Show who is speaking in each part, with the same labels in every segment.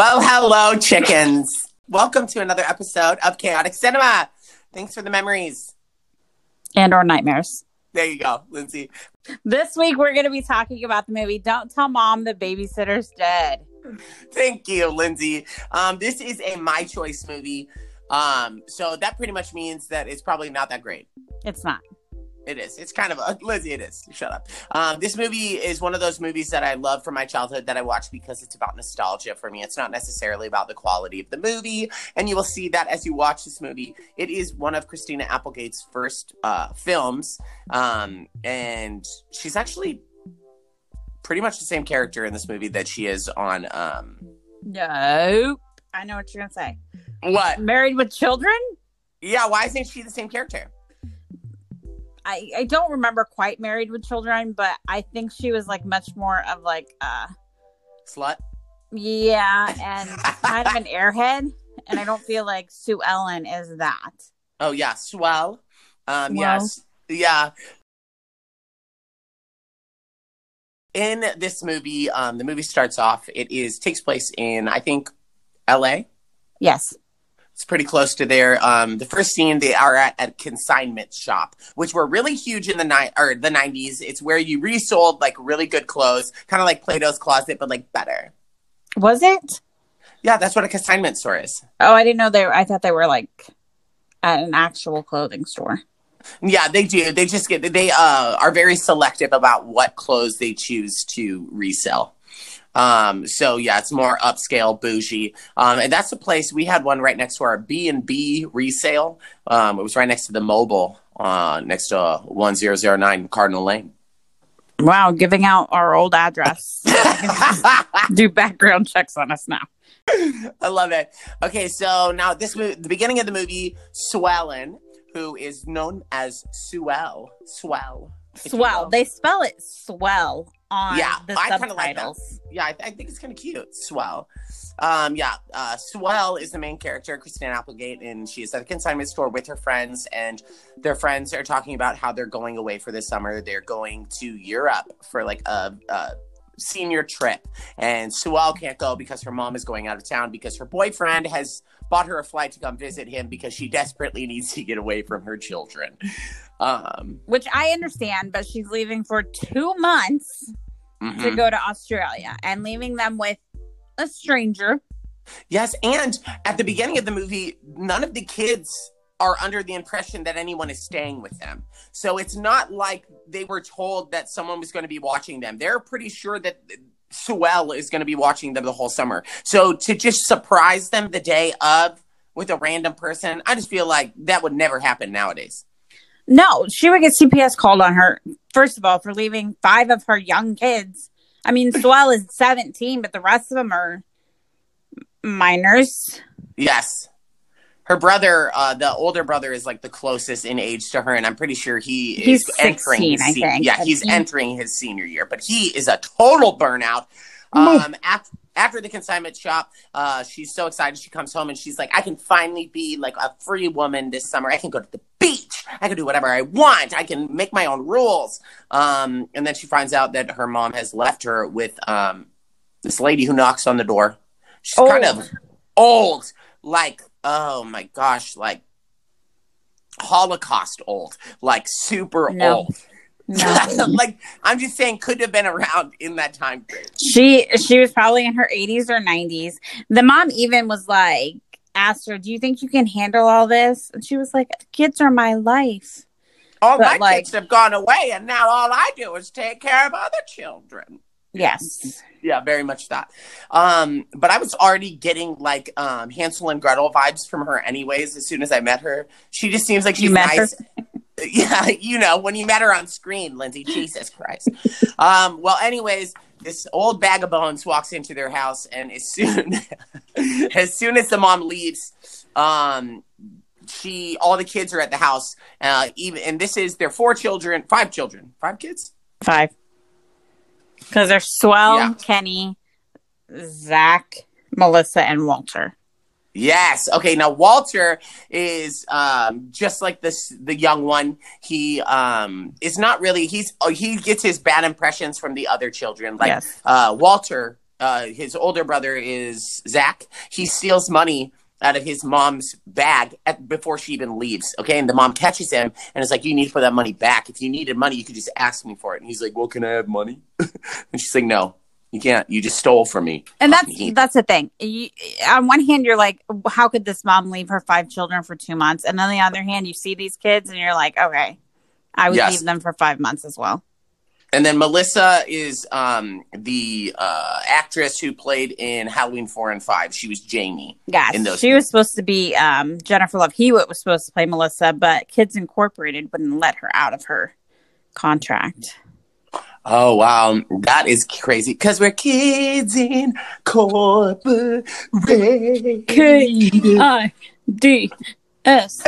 Speaker 1: Well, hello, chickens. Welcome to another episode of Chaotic Cinema. Thanks for the memories.
Speaker 2: and or nightmares.
Speaker 1: There you go, Lindsay.
Speaker 2: This week we're going to be talking about the movie Don't Tell Mom the Babysitter's Dead.
Speaker 1: Thank you, Lindsay. Um, this is a my choice movie. Um, so that pretty much means that it's probably not that great.
Speaker 2: It's not.
Speaker 1: It is. It's kind of a Lizzie. It is. Shut up. Um, this movie is one of those movies that I love from my childhood that I watch because it's about nostalgia for me. It's not necessarily about the quality of the movie, and you will see that as you watch this movie. It is one of Christina Applegate's first uh, films, um, and she's actually pretty much the same character in this movie that she is on. Um,
Speaker 2: Nope. I know what you're going to say.
Speaker 1: what?
Speaker 2: Married with Children?
Speaker 1: Yeah. Why isn't she the same character?
Speaker 2: I, I don't remember quite Married with Children, but I think she was like much more of like, uh,
Speaker 1: Slut.
Speaker 2: yeah, and kind of an airhead. And I don't feel like Sue Ellen is that.
Speaker 1: Oh yeah, swell. Um,
Speaker 2: Swell.
Speaker 1: yes, yeah. In this movie, um, the movie starts off. It is takes place in I think L.A.
Speaker 2: Yes.
Speaker 1: It's pretty close to there. Um, the first scene they are at a consignment shop, which were really huge in the night or the nineties. It's where you resold like really good clothes, kind of like Plato's Closet, but like better.
Speaker 2: Was it?
Speaker 1: Yeah, that's what a consignment store is.
Speaker 2: Oh, I didn't know they were, I thought they were like at an actual clothing store.
Speaker 1: Yeah, they do. They just get they uh are very selective about what clothes they choose to resell. Um, so yeah, it's more upscale, bougie. Um, and that's the place we had one right next to our B and B resale. Um, it was right next to the mobile, uh, next to one zero zero nine Cardinal Lane.
Speaker 2: Wow, giving out our old address. Do background checks on us now.
Speaker 1: I love it. Okay, so now this movie, the beginning of the movie, Swellen, who is known as Swell, Swell.
Speaker 2: Swell. They spell it swell on
Speaker 1: Yeah, I kinda like that. yeah, I, I think it's kind of cute. Swell. Um, yeah, uh, Swell is the main character, Christina Applegate, and she is at a consignment store with her friends, and their friends are talking about how they're going away for the summer. They're going to Europe for like a, a senior trip, and Swell can't go because her mom is going out of town because her boyfriend has bought her a flight to come visit him because she desperately needs to get away from her children. Um,
Speaker 2: Which I understand, but she's leaving for two months to
Speaker 1: mhm.
Speaker 2: go to Australia and leaving them with a stranger.
Speaker 1: Yes, and at the beginning of the movie, none of the kids are under the impression that anyone is staying with them. So it's not like they were told that someone was going to be watching them. They're pretty sure that Suel is going to be watching them the whole summer. So to just surprise them the day of with a random person, I just feel like that would never happen nowadays.
Speaker 2: No, she would get CPS called on her, first of all, for leaving five of her young kids. I mean, Swell is 17, but the rest of them are minors.
Speaker 1: Yes. Her brother, uh, the older brother, is like the closest in age to her, and I'm pretty sure he is
Speaker 2: He's
Speaker 1: entering. his
Speaker 2: I
Speaker 1: se-
Speaker 2: think.
Speaker 1: Yeah, he's entering his senior year, but he is a total burnout. Um, after, after the consignment shop, uh, she's so excited. She comes home and she's like, "I can finally be like a free woman this summer. I can go to the beach. I can do whatever I want. I can make my own rules." Um, and then she finds out that her mom has left her with um, this lady who knocks on the door. She's kind of old, like oh my gosh, like Holocaust old, like super
Speaker 2: No.
Speaker 1: old.
Speaker 2: No.
Speaker 1: like I'm just saying, could have been around in that time period.
Speaker 2: she she was probably in her 80s or 90s. The mom even was like, asked her, "Do you think you can handle all this?" And she was like, "Kids are my life."
Speaker 1: All
Speaker 2: But,
Speaker 1: my
Speaker 2: like-
Speaker 1: kids have gone away, and now all I do is take care of other children.
Speaker 2: Yes.
Speaker 1: Yeah, very much that. Um, but I was already getting like um, Hansel and Gretel vibes from her, anyways. As soon as I met her, she just seems like she's
Speaker 2: You met her?
Speaker 1: Yeah, you know, when you met her on screen, Lindsay, Jesus Christ. Um, well, anyways, this old bag of bones walks into their house, and as soon as soon as the mom leaves, um, she all the kids are at the house. Uh, even and this is their four children, five children, five kids.
Speaker 2: Five. Because they're Swell,
Speaker 1: Yeah.
Speaker 2: Kenny, Zach, Melissa, and Walter.
Speaker 1: Yes. Okay. Now Walter is um, just like this, the young one. He um, is not really. He's oh, he gets his bad impressions from the other children. Like
Speaker 2: yes.
Speaker 1: uh, Walter uh, his older brother is Zach. He steals money out of his mom's bag at, before she even leaves. Okay, and the mom catches him and is like, "You need to put that money back. If you needed money, you could just ask me for it." And he's like, "Well, can I have money?" and she's like, "No, you can't. You just stole from me."
Speaker 2: And that's that's the thing. You, on one hand, you're like, "How could this mom leave her five children for two months?" And on the other hand, you see these kids and you're like, "Okay, I would
Speaker 1: Yes.
Speaker 2: leave them for five months as well."
Speaker 1: And then Melissa is um, the uh, actress who played in Halloween four and five. She was Jamie.
Speaker 2: Yes,
Speaker 1: In those
Speaker 2: she was supposed to be um, Jennifer Love Hewitt was supposed to play Melissa, but Kids Incorporated wouldn't let her out of her contract.
Speaker 1: Oh wow, that is crazy. Cause we're kids in corporate.
Speaker 2: I D S.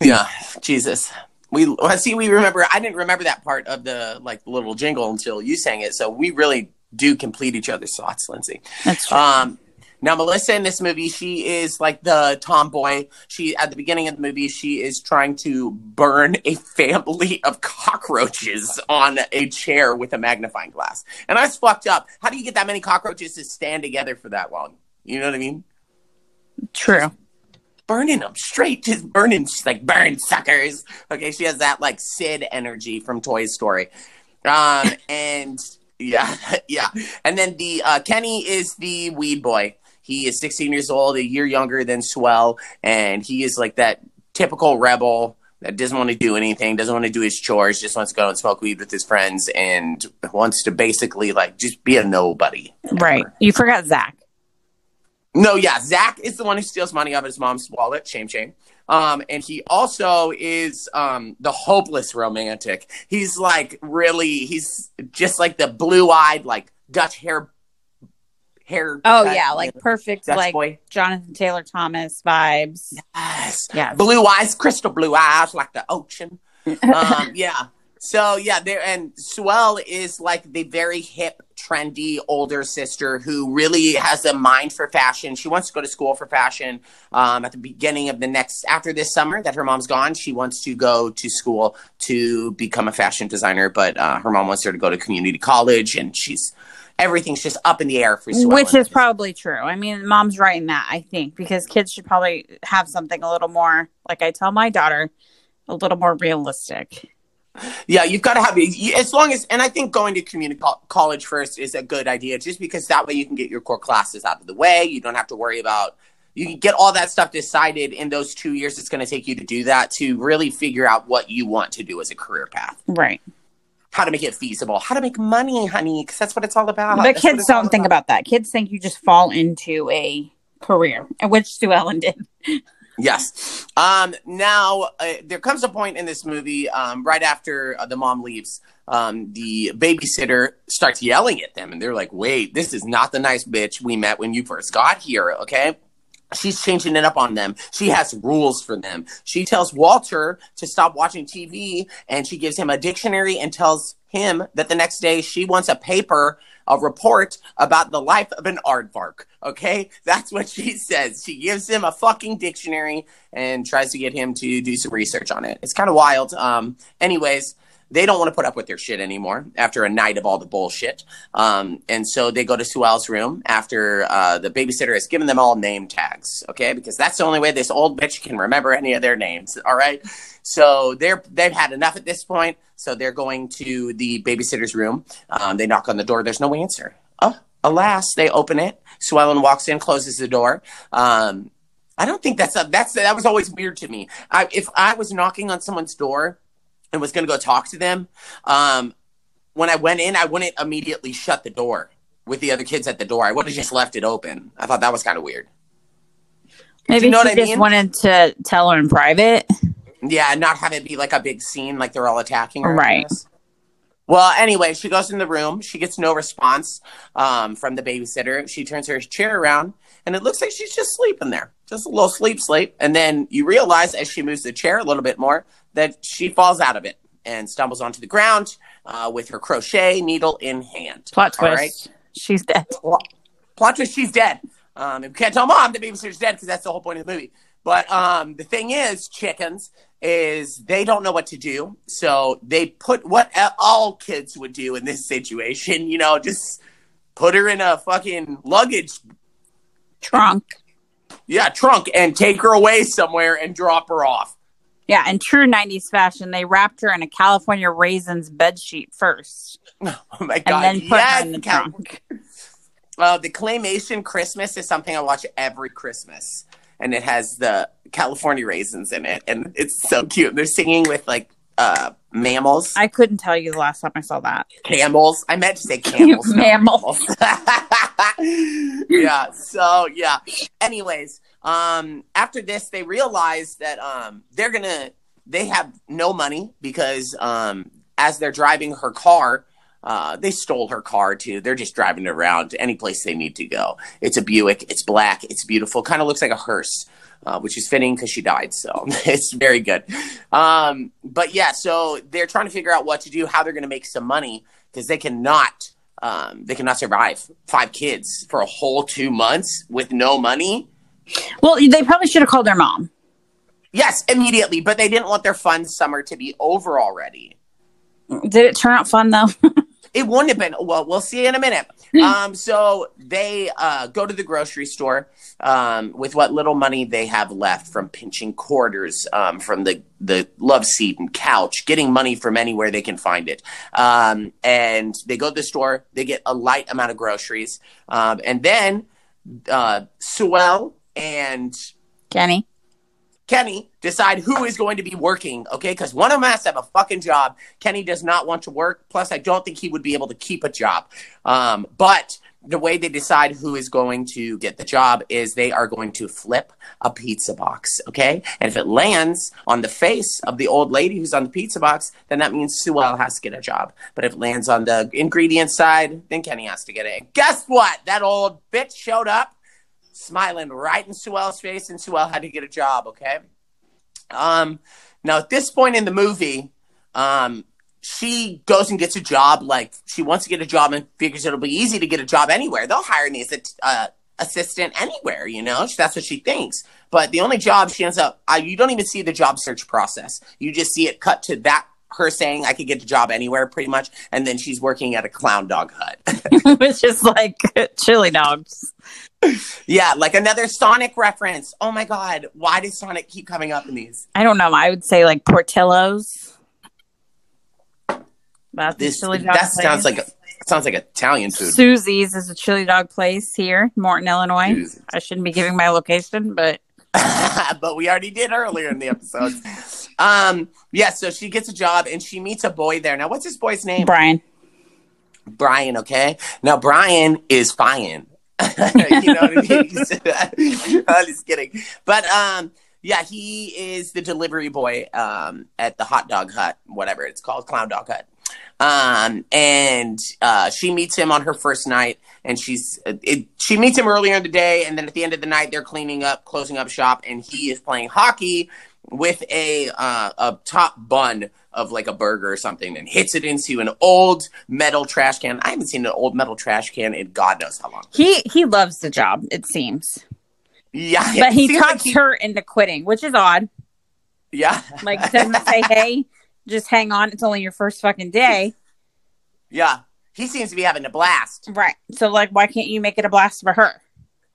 Speaker 1: Yeah, Jesus. We I see. We remember. I didn't remember that part of the like little jingle until you sang it. So we really do complete each other's thoughts, Lindsay.
Speaker 2: That's true.
Speaker 1: Um, now Melissa in this movie, she is like the tomboy. She at the beginning of the movie, she is trying to burn a family of cockroaches on a chair with a magnifying glass, and that's fucked up. How do you get that many cockroaches to stand together for that long? You know what I mean?
Speaker 2: true.
Speaker 1: burning them straight, just burning. She's like, burn suckers. Okay, she has that like Sid energy from Toy Story. Um, and yeah, yeah. And then the uh, Kenny is the weed boy. He is 16 years old, a year younger than Swell, and he is like that typical rebel that doesn't want to do anything, doesn't want to do his chores, just wants to go and smoke weed with his friends, and wants to basically like just be a nobody.
Speaker 2: Right. You forgot Zach.
Speaker 1: No, yeah, Zach is the one who steals money out of his mom's wallet. Shame, shame. Um, and he also is um, the hopeless romantic. He's like really, he's just like the blue-eyed, like Dutch hair, hair.
Speaker 2: Oh yeah, like perfect, like
Speaker 1: boy.
Speaker 2: Jonathan Taylor Thomas vibes.
Speaker 1: Yes.
Speaker 2: Yeah.
Speaker 1: blue eyes, crystal blue eyes, like the ocean. um, yeah. So yeah, there and Swell is like the very hip, trendy older sister who really has a mind for fashion. She wants to go to school for fashion. Um, at the beginning of the next after this summer that her mom's gone, she wants to go to school to become a fashion designer. But uh, her mom wants her to go to community college, and she's everything's just up in the air for Swell.
Speaker 2: Which is probably true. I mean, mom's right in that, I think, because kids should probably have something a little more, like I tell my daughter, a little more realistic.
Speaker 1: Yeah, you've got to have as long as, and I think going to community college first is a good idea, just because that way you can get your core classes out of the way. You don't have to worry about. You can get all that stuff decided in those two years. It's going to take you to do that to really figure out what you want to do as a career path,
Speaker 2: Right.
Speaker 1: How to make it feasible, how to make money, honey, because that's what it's all about.
Speaker 2: but
Speaker 1: That's
Speaker 2: kids don't think about that. Kids think you just fall into a career, and which Sue Ellen did.
Speaker 1: Yes. Um, now, uh, there comes a point in this movie, um, right after uh, the mom leaves, um, the babysitter starts yelling at them, and they're like, wait, this is not the nice bitch we met when you first got here, okay? She's changing it up on them. She has rules for them. She tells Walter to stop watching TV, and she gives him a dictionary and tells him that the next day she wants a paper, a report about the life of an aardvark. Okay, that's what she says. She gives him a fucking dictionary and tries to get him to do some research on it. It's kind of wild. Um, anyways, they don't want to put up with their shit anymore after a night of all the bullshit. Um, and so they go to Suel's room after uh, the babysitter has given them all name tags, okay? Because that's the only way this old bitch can remember any of their names, all right? So they're they've had enough at this point. So they're going to the babysitter's room. Um, they knock on the door. There's no answer. Oh, alas, they open it. Suellen walks in, closes the door. Um, I don't think that's a, that's that was always weird to me. I, if I was knocking on someone's door and was going to go talk to them, um, when I went in, I wouldn't immediately shut the door with the other kids at the door. I would have just left it open. I thought that was kind of weird.
Speaker 2: Maybe
Speaker 1: you know
Speaker 2: she
Speaker 1: what I
Speaker 2: just
Speaker 1: mean?
Speaker 2: wanted to tell her in private.
Speaker 1: Yeah, and not have it be like a big scene, like they're all attacking her.
Speaker 2: Right.
Speaker 1: Well, anyway, she goes in the room. She gets no response um, from the babysitter. She turns her chair around, and it looks like she's just sleeping there, just a little sleep, sleep. And then you realize as she moves the chair a little bit more that she falls out of it and stumbles onto the ground uh, with her crochet needle in hand.
Speaker 2: Plot twist.
Speaker 1: right?
Speaker 2: She's dead.
Speaker 1: plot twist, she's dead. Um, and we can't tell mom the babysitter's dead because that's the whole point of the movie. But um, the thing is, chickens, is they don't know what to do. So they put what all kids would do in this situation, you know, just put her in a fucking luggage
Speaker 2: Trunk.
Speaker 1: Yeah trunk and take her away somewhere and drop her off.
Speaker 2: Yeah, in true 90s fashion, they wrapped her in a California Raisins bed sheet first
Speaker 1: Oh my God.
Speaker 2: and then put
Speaker 1: yes,
Speaker 2: her in the
Speaker 1: Cal-
Speaker 2: trunk.
Speaker 1: Uh, the claymation Christmas is something I watch every Christmas, and it has the California raisins in it, and it's so cute. They're singing with like uh mammals,
Speaker 2: I couldn't tell you the last time I saw that.
Speaker 1: camels. I meant to say camels.
Speaker 2: Mammals.
Speaker 1: yeah. So yeah. Anyways, um, after this, they realize that um, they're gonna they have no money because um, as they're driving her car. Uh, they stole her car too. They're just driving around to any place they need to go. It's a Buick. It's black. It's beautiful. Kind of looks like a hearse, uh, which is fitting because she died. So it's very good. Um, but yeah, so they're trying to figure out what to do, how they're going to make some money because they cannot um, they cannot survive five kids for a whole two months with no money.
Speaker 2: Well, they probably should have called their mom.
Speaker 1: Yes, immediately, but they didn't want their fun summer to be over already.
Speaker 2: Did it turn out fun though?
Speaker 1: It wouldn't have been. Well, we'll see in a minute. Um, so they uh, go to the grocery store um, with what little money they have left from pinching quarters um, from the the love seat and couch, getting money from anywhere they can find it. Um, and they go to the store. They get a light amount of groceries, um, and then uh, Sewell and
Speaker 2: Kenny.
Speaker 1: Kenny decide who is going to be working, okay? Because one of them has to have a fucking job. Kenny does not want to work. Plus, I don't think he would be able to keep a job. Um, but the way they decide who is going to get the job is they are going to flip a pizza box, okay? And if it lands on the face of the old lady who's on the pizza box, then that means Sewell has to get a job. But if it lands on the ingredient side, then Kenny has to get it. Guess what? That old bitch showed up smiling right in Sewell's face, and Sewell had to get a job. Okay. Um, now at this point in the movie, um, she goes and gets a job. Like she wants to get a job and figures it'll be easy to get a job anywhere. They'll hire me as a uh, assistant anywhere. You know, that's what she thinks. But the only job she ends up, uh, you don't even see the job search process. You just see it cut to that her saying I could get a job anywhere, pretty much, and then she's working at a clown dog hut.
Speaker 2: Which is like chili dogs.
Speaker 1: Yeah, like another Sonic reference. Oh my god, why does Sonic keep coming up in these?
Speaker 2: I don't know. I would say like Portillo's. That's
Speaker 1: This that sounds
Speaker 2: place.
Speaker 1: like a, sounds like Italian food.
Speaker 2: Susie's is a chili dog place here, Morton, Illinois.
Speaker 1: Susie's.
Speaker 2: I shouldn't be giving my location, but
Speaker 1: but we already did earlier in the episode. um, yeah, so she gets a job and she meets a boy there. Now, what's this boy's name?
Speaker 2: Brian.
Speaker 1: Brian. Okay. Now, Brian is fine. you know what I mean? I'm just kidding. But um, yeah, he is the delivery boy um at the hot dog hut, whatever it's called, clown dog hut. Um, and uh, she meets him on her first night, and she's it, she meets him earlier in the day, and then at the end of the night, they're cleaning up, closing up shop, and he is playing hockey with a uh, a top bun of like a burger or something, and hits it into an old metal trash can. I haven't seen an old metal trash can in God knows how long.
Speaker 2: He he loves the job, it seems.
Speaker 1: Yeah,
Speaker 2: But he
Speaker 1: seems like
Speaker 2: talks
Speaker 1: he-
Speaker 2: her into quitting, which is odd.
Speaker 1: Yeah,
Speaker 2: Like doesn't say, Hey, just hang on, it's only your first fucking day.
Speaker 1: yeah. He seems to be having a blast.
Speaker 2: Right. So like why can't you make it a blast for her?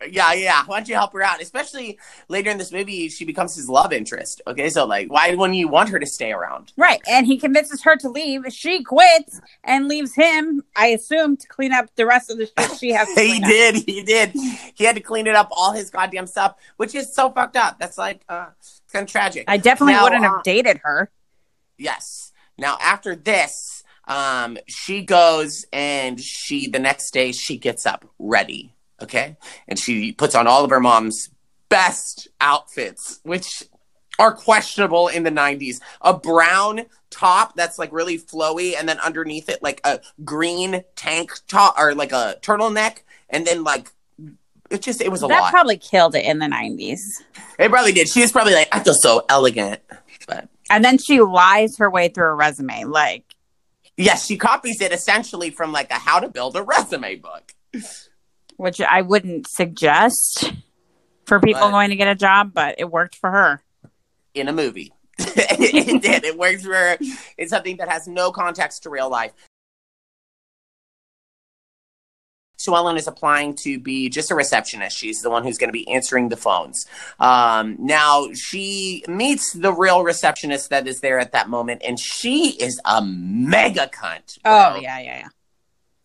Speaker 1: Yeah, yeah. Why don't you help her out? Especially later in this movie, she becomes his love interest. Okay, so like, why wouldn't you want her to stay around?
Speaker 2: Right. And he convinces her to leave. She quits and leaves him, I assume, to clean up the rest of the shit she has to
Speaker 1: he
Speaker 2: up.
Speaker 1: did, he did. He had to clean it up, all his goddamn stuff, which is so fucked up. That's like uh, kind of tragic.
Speaker 2: I definitely
Speaker 1: Now,
Speaker 2: wouldn't
Speaker 1: uh,
Speaker 2: have dated her.
Speaker 1: Yes. Now after this, um, she goes and she the next day she gets up ready, okay, and she puts on all of her mom's best outfits, which are questionable in the 90s. A brown top that's like really flowy, and then underneath it, like a green tank top or like a turtleneck, and then like it just it was a
Speaker 2: That
Speaker 1: lot.
Speaker 2: probably killed it in the 90s.
Speaker 1: it probably did. She was probably like, I feel so elegant. But
Speaker 2: And then she lies her way through a resume. Like,
Speaker 1: yes, she copies it essentially from like a how to build a resume book.
Speaker 2: Which I wouldn't suggest for people
Speaker 1: But-
Speaker 2: going to get a job, but it worked for her.
Speaker 1: in a movie. it did. It works for her. It's something that has no context to real life. Sue Ellen is applying to be just a receptionist. She's the one who's going to be answering the phones. Um, now she meets the real receptionist that is there at that moment, and she is a mega cunt. bro.
Speaker 2: Oh yeah, yeah, yeah.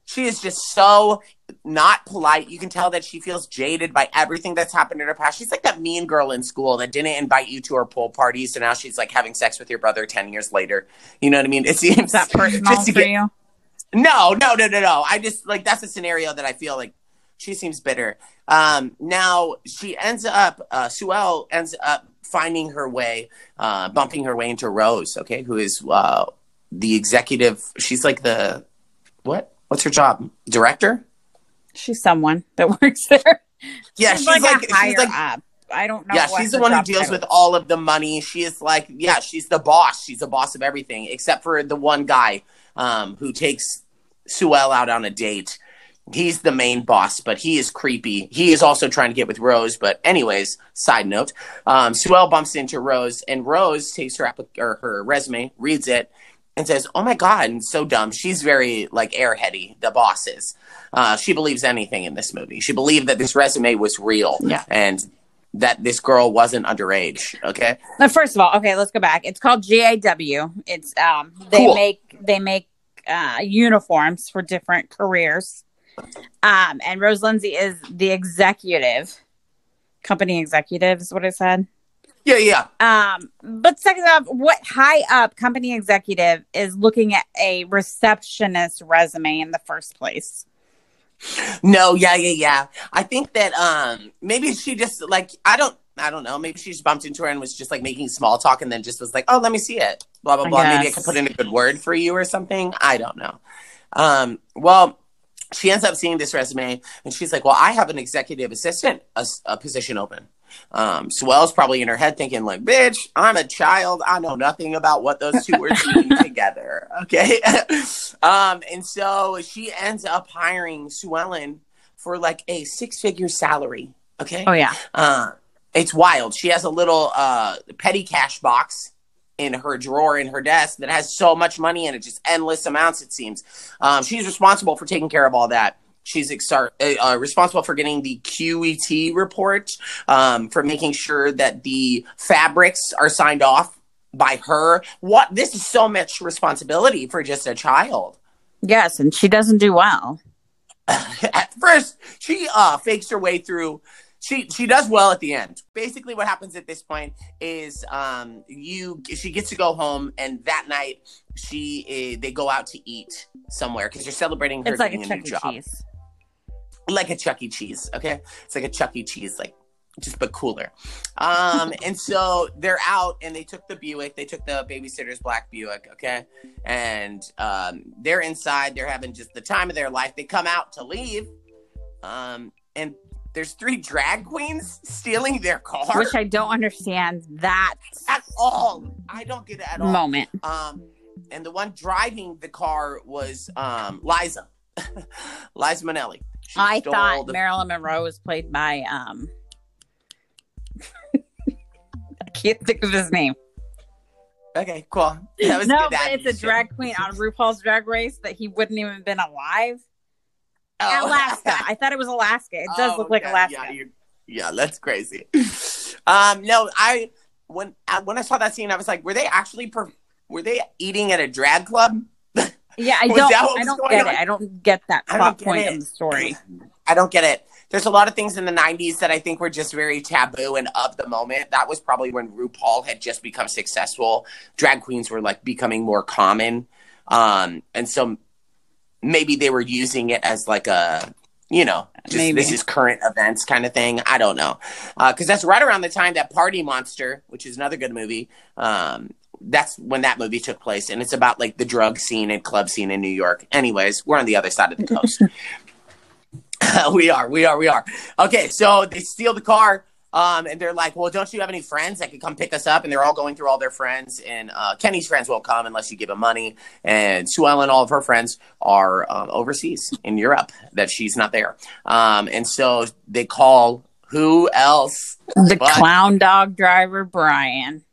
Speaker 1: She is just so not polite. You can tell that she feels jaded by everything that's happened in her past. She's like that mean girl in school that didn't invite you to her pool party, so now she's like having sex with your brother ten years later. You know what I mean? It seems
Speaker 2: that personal
Speaker 1: just to get-
Speaker 2: you?
Speaker 1: no, no, no, no, no. I just like that's a scenario that I feel like she seems bitter. Um, now she ends up, uh, Suelle ends up finding her way, uh, bumping her way into Rose, okay, who is uh, the executive. She's like the what? What's her job? Director?
Speaker 2: She's someone that works there.
Speaker 1: Yeah, she's, like,
Speaker 2: a
Speaker 1: she's like
Speaker 2: up. I don't know.
Speaker 1: yeah, she's the
Speaker 2: her
Speaker 1: one who deals with all of the money. She is like, yeah, she's the boss. She's the boss of everything, except for the one guy um, who takes Suelle out on a date. He's the main boss, but he is creepy. He is also trying to get with Rose. But anyways, side note, um, Suelle bumps into Rose, and Rose takes her applic- or her resume, reads it, and says, "Oh my god, and so dumb." She's very like airheady. The boss is. Uh, she believes anything in this movie. She believed that this resume was real,
Speaker 2: Yeah.
Speaker 1: and that this girl wasn't underage. Okay,
Speaker 2: Now, first of all, okay, let's go back. It's called GAW. It's um they
Speaker 1: Cool.
Speaker 2: make they make uh uniforms for different careers. Um and Rose Lindsay is the executive company executive is what I said.
Speaker 1: Yeah, yeah.
Speaker 2: Um but second off, what high up company executive is looking at a receptionist resume in the first place?
Speaker 1: No, yeah, yeah, yeah. I think that um maybe she just like I don't I don't know. Maybe she just bumped into her and was just like making small talk and then just was like, "Oh, let me see it." Blah blah blah. Maybe I could put in a good word for you or something. I don't know. Um, well, she ends up seeing this resume and she's like, "Well, I have an executive assistant a, a position open." Um, Swell's probably in her head thinking like, "Bitch, I'm a child. I know nothing about what those two words mean together." Okay. um, and so she ends up hiring Sue Ellen for like a six-figure salary. Okay.
Speaker 2: Oh yeah.
Speaker 1: Uh, it's wild. She has a little uh, petty cash box in her drawer in her desk that has so much money in it, just endless amounts, it seems. Um, she's responsible for taking care of all that. She's exar- uh, uh, responsible for getting the QET report, um, for making sure that the fabrics are signed off by her. What? This is so much responsibility for just a child.
Speaker 2: Yes, and she doesn't do well.
Speaker 1: at first she uh fakes her way through she she does well at the end basically what happens at this point is um you she gets to go home and that night she uh, they go out to eat somewhere because you're celebrating her
Speaker 2: It's like a Chuck
Speaker 1: new job
Speaker 2: Cheese.
Speaker 1: Like a Chuck E. Cheese. Okay, it's like a Chuck E. Cheese, like just but cooler. Um, and so they're out, and they took the Buick. They took the babysitter's black Buick. Okay, and um, they're inside. They're having just the time of their life. They come out to leave, um, and there's three drag queens stealing their car
Speaker 2: Which I don't understand that
Speaker 1: at all. I don't get it at all.
Speaker 2: moment.
Speaker 1: Um, and the one driving the car was um, Liza, Liza Minnelli. She
Speaker 2: I thought
Speaker 1: the-
Speaker 2: Marilyn Monroe was played by um I can't think of his name.
Speaker 1: Okay, cool.
Speaker 2: No, but it's a drag queen on RuPaul's Drag Race that he wouldn't even have been alive.
Speaker 1: Oh.
Speaker 2: Alaska. I thought it was Alaska. It does
Speaker 1: Oh,
Speaker 2: look like
Speaker 1: okay.
Speaker 2: Alaska.
Speaker 1: Yeah, yeah, that's crazy. um, no, I when I, when I saw that scene, I was like, were they actually per- were they eating at a drag club?
Speaker 2: Yeah, I don't. I don't get
Speaker 1: on?
Speaker 2: it. I don't get that plot
Speaker 1: get
Speaker 2: point
Speaker 1: it.
Speaker 2: of the story.
Speaker 1: I don't get it. There's a lot of things in the 90s that I think were just very taboo and of the moment. That was probably when RuPaul had just become successful. Drag queens were like becoming more common. Um, and so maybe they were using it as like a, you know, just
Speaker 2: Maybe.
Speaker 1: this is current events kind of thing. I don't know. Because that's right around the time that Party Monster, which is another good movie, um, that's when that movie took place. And it's about like the drug scene and club scene in New York. Anyways, we're on the other side of the coast. we are, we are, we are. Okay, so they steal the car, um, and they're like, "Well, don't you have any friends that could come pick us up?" And they're all going through all their friends, and uh, Kenny's friends won't come unless you give them money. And Sue Ellen, all of her friends are um, overseas in Europe, that she's not there. Um, and so they call who else?
Speaker 2: The
Speaker 1: But-
Speaker 2: clown dog driver Brian.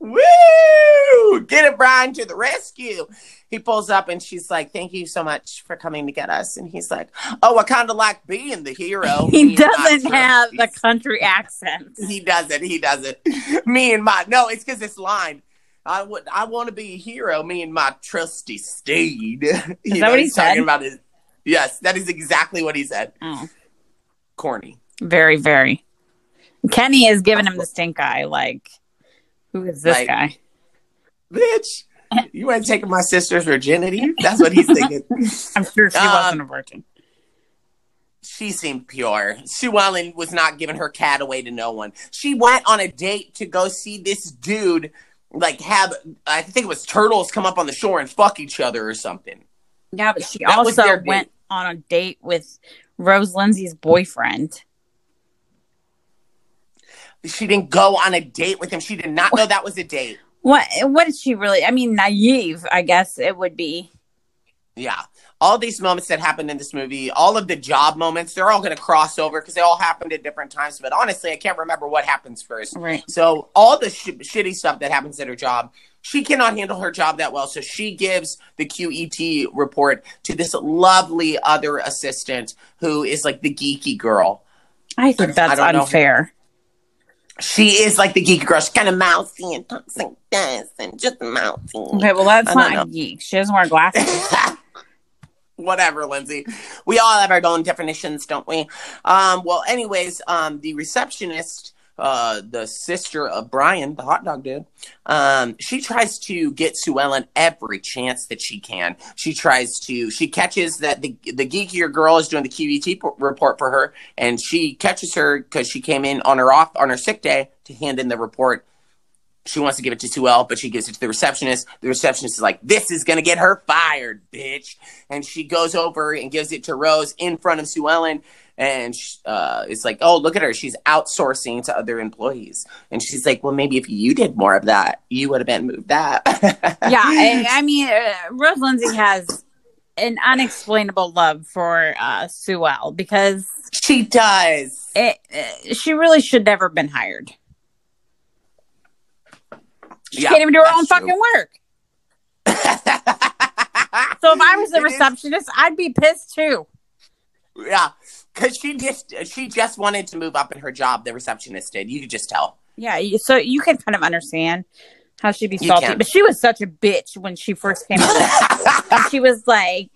Speaker 1: Woo! Get it, Brian, to the rescue. he pulls up and she's like, "Thank you so much for coming to get us." And he's like, "Oh, I kind of like being the hero."
Speaker 2: He doesn't have the country accent.
Speaker 1: he doesn't. He doesn't. Me and my no, it's because it's line. I would. I want to be a hero. Me and my trusty steed. Is
Speaker 2: that what he
Speaker 1: he's talking about? His, yes, that is exactly what he said.
Speaker 2: Oh,
Speaker 1: Corny.
Speaker 2: very, very. Kenny is giving him the stink eye. Like, who is this
Speaker 1: Like-
Speaker 2: guy?
Speaker 1: Bitch, you ain't taking my sister's virginity. That's what he's thinking.
Speaker 2: I'm sure she
Speaker 1: Um,
Speaker 2: wasn't a virgin.
Speaker 1: she seemed pure. Sue Ellen was not giving her cat away to no one. She went on a date to go see this dude, like have I think it was turtles come up on the shore and fuck each other or something.
Speaker 2: Yeah, but she
Speaker 1: that
Speaker 2: also
Speaker 1: their date.
Speaker 2: went on a date with Rose Lindsay's boyfriend.
Speaker 1: She didn't go on a date with him. She did not know that was a date.
Speaker 2: What? What is she really? I mean, naive. I guess it would be.
Speaker 1: Yeah. All these moments that happened in this movie, all of the job moments, they're all going to cross over because they all happened at different times. But honestly, I can't remember what happens first.
Speaker 2: Right.
Speaker 1: So all the sh- shitty stuff that happens at her job, she cannot handle her job that well. So she gives the QET report to this lovely other assistant who is like the geeky girl.
Speaker 2: I think that's
Speaker 1: know.
Speaker 2: unfair.
Speaker 1: She is like the geeky girl. She's kind of mousy and talks like this and just mousy.
Speaker 2: Okay, well, that's
Speaker 1: don't know.
Speaker 2: geek. She doesn't wear glasses.
Speaker 1: Whatever, Lindsay. We all have our own definitions, don't we? Um, well, anyways, um, the receptionist, uh, the sister of Brian, the hot dog dude, um, she tries to get Sue Ellen every chance that she can. She tries to, she catches that the the geekier girl is doing the QVT report for her, and she catches her because she came in on her off on her sick day to hand in the report she wants to give it to Sue Ellen, but she gives it to the receptionist. The receptionist is like, "This is gonna get her fired, bitch!" And she goes over and gives it to Rose in front of Sue Ellen, and uh, it's like, "Oh, look at her! She's outsourcing to other employees." And she's like, "Well, maybe if you did more of that, you would have been moved that."
Speaker 2: yeah, I, I mean, uh, Rose Lindsay has an unexplainable love for uh, Sue Ell because
Speaker 1: she does.
Speaker 2: it, uh, she really should never have been hired. She
Speaker 1: Yeah,
Speaker 2: can't even do her own
Speaker 1: true.
Speaker 2: fucking work. So if I was
Speaker 1: a
Speaker 2: receptionist, I'd be pissed too.
Speaker 1: yeah, because she just she just wanted to move up in her job. The receptionist did. You could just tell.
Speaker 2: Yeah, so you can kind of understand how she'd be salty, but she was such a bitch when she first came. she was like,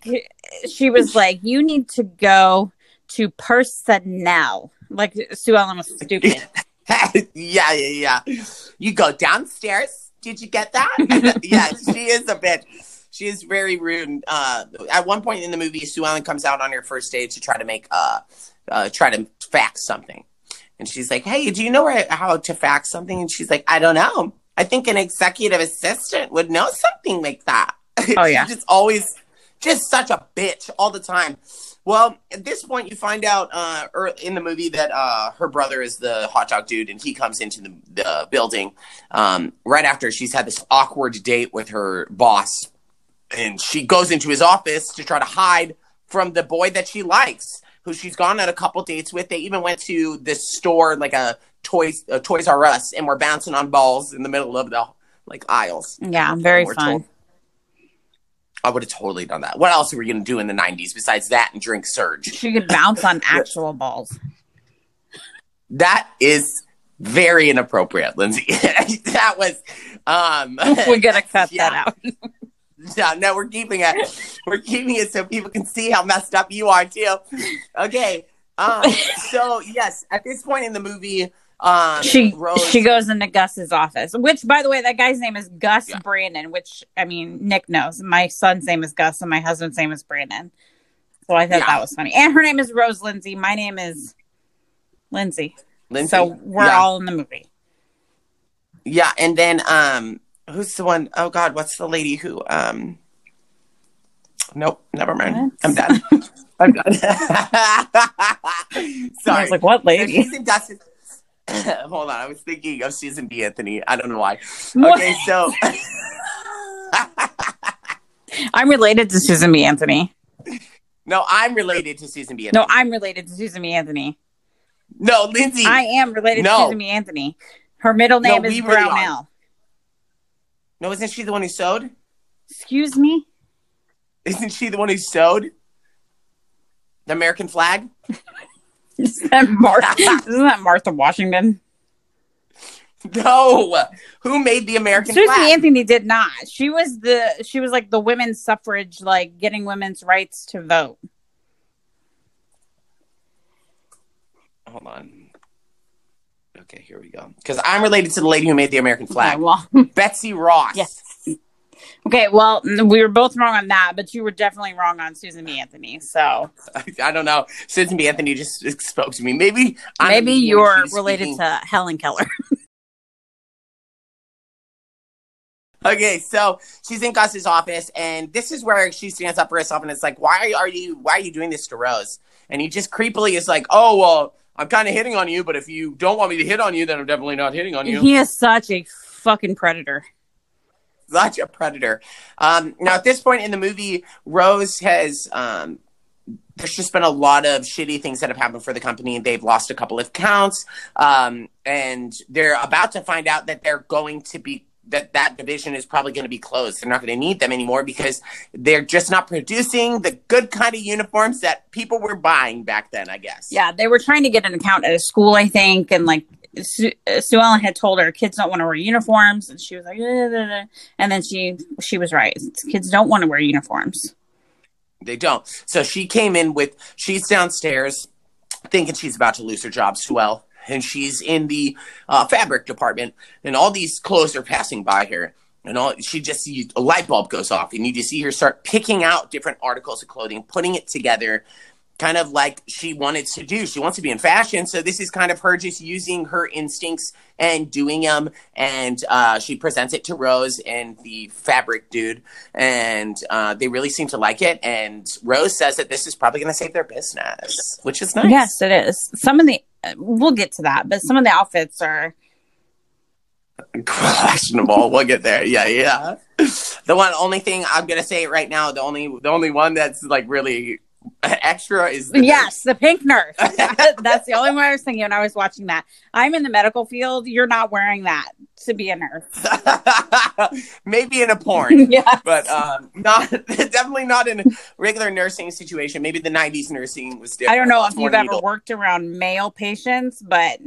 Speaker 2: she was like, you need to go to personnel. Like Sue Ellen was stupid.
Speaker 1: yeah, yeah, yeah. You go downstairs. Did you get that? yeah, she is a bitch. She is very rude. Uh, at one point in the movie, Sue Ellen comes out on her first date to try to make uh, uh try to fax something, and she's like, "Hey, do you know where, how to fax something?" And she's like, "I don't know. I think an executive assistant would know something like that."
Speaker 2: Oh, yeah.
Speaker 1: She's just always just such a bitch all the time. Well, at this point, you find out uh, in the movie that uh, her brother is the hot dog dude, and he comes into the, the building um, right after she's had this awkward date with her boss, and she goes into his office to try to hide from the boy that she likes, who she's gone on a couple dates with. They even went to this store, like a toys a Toys R Us, and we're bouncing on balls in the middle of the like aisles.
Speaker 2: Yeah, very
Speaker 1: We're
Speaker 2: fun.
Speaker 1: told- I would have totally done that. What else were we going to do in the '90s besides that and drink Surge?
Speaker 2: She could bounce on actual balls.
Speaker 1: That is very inappropriate, Lindsay. that was um
Speaker 2: We gotta cut
Speaker 1: Yeah.
Speaker 2: that out.
Speaker 1: yeah, no, we're keeping it. We're keeping it so people can see how messed up you are too. Okay. Um so yes, at this point in the movie, um
Speaker 2: She
Speaker 1: Rose
Speaker 2: she goes into Gus's office, which by the way, that guy's name is Gus
Speaker 1: Yeah.
Speaker 2: Brandon, which I mean Nick knows. My son's name is Gus and my husband's name is Brandon. So I thought
Speaker 1: Yeah.
Speaker 2: that was funny. And her name is Rose Lindsay. My name is Lindsay.
Speaker 1: Lindsay.
Speaker 2: So we're
Speaker 1: yeah.
Speaker 2: all in the movie.
Speaker 1: Yeah, and then um who's the one oh god, what's the lady who um Nope, never mind.
Speaker 2: What?
Speaker 1: I'm done. I'm done.
Speaker 2: I
Speaker 1: Sorry.
Speaker 2: was like, what lady?
Speaker 1: she's in Dustin. Hold on, I was thinking of Susan B. Anthony. I don't know why.
Speaker 2: What?
Speaker 1: Okay, so
Speaker 2: I'm related to Susan B. Anthony.
Speaker 1: no, I'm related to Susan B.
Speaker 2: No, I'm related to Susan B. Anthony.
Speaker 1: No, Lindsay.
Speaker 2: I am related
Speaker 1: No.
Speaker 2: to Susan B. Anthony. Her middle
Speaker 1: No,
Speaker 2: name is
Speaker 1: we really.
Speaker 2: Brownell.
Speaker 1: No, isn't she the one who sewed?
Speaker 2: Excuse me?
Speaker 1: Isn't she the one who sewed the American flag?
Speaker 2: Isn't that Martha? Isn't that Martha Washington?
Speaker 1: No. Who made the American
Speaker 2: Susan
Speaker 1: flag?
Speaker 2: Anthony did not. She was the she was like the women's suffrage, like getting women's rights to vote.
Speaker 1: Hold on. Okay, here we go. Because I'm related to the lady who made the American flag,
Speaker 2: Okay, well,
Speaker 1: Betsy Ross.
Speaker 2: yes. Okay, well, we were both wrong on that, but you were definitely wrong on Susan B. Anthony. So
Speaker 1: I, don't know. Susan B. Anthony just spoke to me. Maybe I'm
Speaker 2: maybe you're related
Speaker 1: speaking-
Speaker 2: to Helen Keller.
Speaker 1: Okay, so she's in Gus's office, and this is where she stands up for herself, and it's like, why are you, why are you doing this to Rose? And he just creepily is like, oh well, I'm kind of hitting on you, but if you don't want me to hit on you, then I'm definitely not hitting on you.
Speaker 2: he is such a fucking predator.
Speaker 1: Such a predator. Um, now, at this point in the movie, Rose has. Um, there's just been a lot of shitty things that have happened for the company. They've lost a couple of accounts, um, and they're about to find out that they're going to be that that division is probably going to be closed. They're not going to need them anymore because they're just not producing the good kind of uniforms that people were buying back then. I guess.
Speaker 2: Yeah, they were trying to get an account at a school, I think, and like Sue, uh, Sue Ellen had told her kids don't want to wear uniforms, and she was like, "Eh, eh, eh," and then she she was right. Kids don't want to wear uniforms.
Speaker 1: They don't. So she came in with she's downstairs thinking she's about to lose her job, Swell, and she's in the uh, fabric department, and all these clothes are passing by her. And all she just sees a light bulb goes off, and you just see her start picking out different articles of clothing, putting it together, kind of like she wanted to do. She wants to be in fashion, so this is kind of her just using her instincts and doing them. And uh, she presents it to Rose and the fabric dude, and uh, they really seem to like it. And Rose says that this is probably going to save their business, which is nice.
Speaker 2: Yes, it is. Some of the we'll get to that, but some of the outfits are
Speaker 1: questionable. we'll get there. Yeah, yeah. The one only thing I'm gonna say right now, the only the only one that's like really extra is the
Speaker 2: yes, the pink nurse. That's the only one I was thinking when I was watching that. I'm in the medical field. You're not wearing that to be a nurse.
Speaker 1: maybe in a porn.
Speaker 2: yeah.
Speaker 1: But um, not definitely not in a regular nursing situation. Maybe the '90s nursing was different.
Speaker 2: I don't know if you've ever worked around male patients, but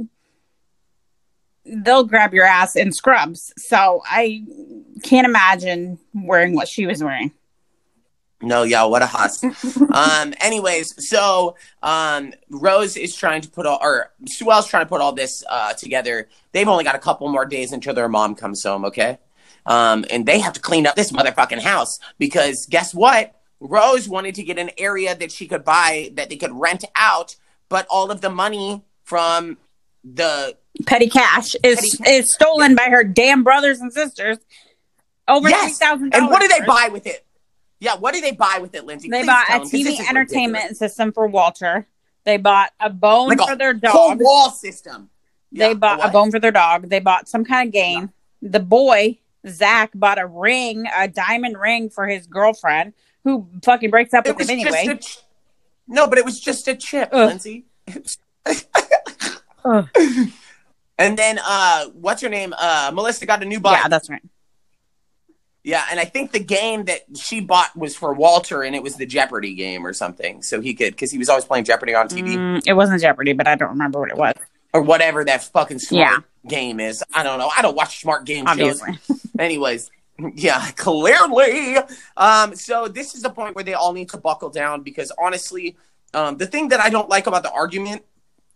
Speaker 2: they'll grab your ass in scrubs. So I can't imagine wearing what she was wearing.
Speaker 1: No, yeah, what a huss. um, anyways, so um, Rose is trying to put all, or Suel's trying to put all this uh, together. They've only got a couple more days until their mom comes home, okay? Um, and they have to clean up this motherfucking house because guess what? Rose wanted to get an area that she could buy that they could rent out, but all of the money from the
Speaker 2: Petty cash is
Speaker 1: Petty cash.
Speaker 2: is stolen by her damn brothers and sisters. Over three
Speaker 1: yes,
Speaker 2: thousand
Speaker 1: and what do they buy with it? Yeah, what do they buy with it, Lindsay?
Speaker 2: They
Speaker 1: Please
Speaker 2: bought a
Speaker 1: a
Speaker 2: TV entertainment
Speaker 1: ridiculous.
Speaker 2: system for Walter. They bought a bone
Speaker 1: like
Speaker 2: for
Speaker 1: a
Speaker 2: their
Speaker 1: whole
Speaker 2: dog.
Speaker 1: wall system.
Speaker 2: they
Speaker 1: Yeah,
Speaker 2: bought a
Speaker 1: what?
Speaker 2: bone for their dog. They bought some kind of game. The boy Zach bought a ring, a diamond ring for his girlfriend, who fucking breaks up
Speaker 1: It
Speaker 2: with him anyway.
Speaker 1: ch- no, but it was just a chip,
Speaker 2: Ugh.
Speaker 1: Lindsay. And then uh what's her name? Uh Melissa got a new bike.
Speaker 2: Yeah, that's right.
Speaker 1: Yeah, and I think the game that she bought was for Walter and it was the Jeopardy game or something. So he could cuz he was always playing Jeopardy on TV
Speaker 2: Mm, it wasn't Jeopardy, but I don't remember what it was.
Speaker 1: or whatever that fucking smart
Speaker 2: Yeah.
Speaker 1: game is. I don't know. I don't watch smart game shows.
Speaker 2: Obviously,
Speaker 1: Anyways, yeah, clearly. Um, so this is the point where they all need to buckle down because honestly, um, the thing that I don't like about the argument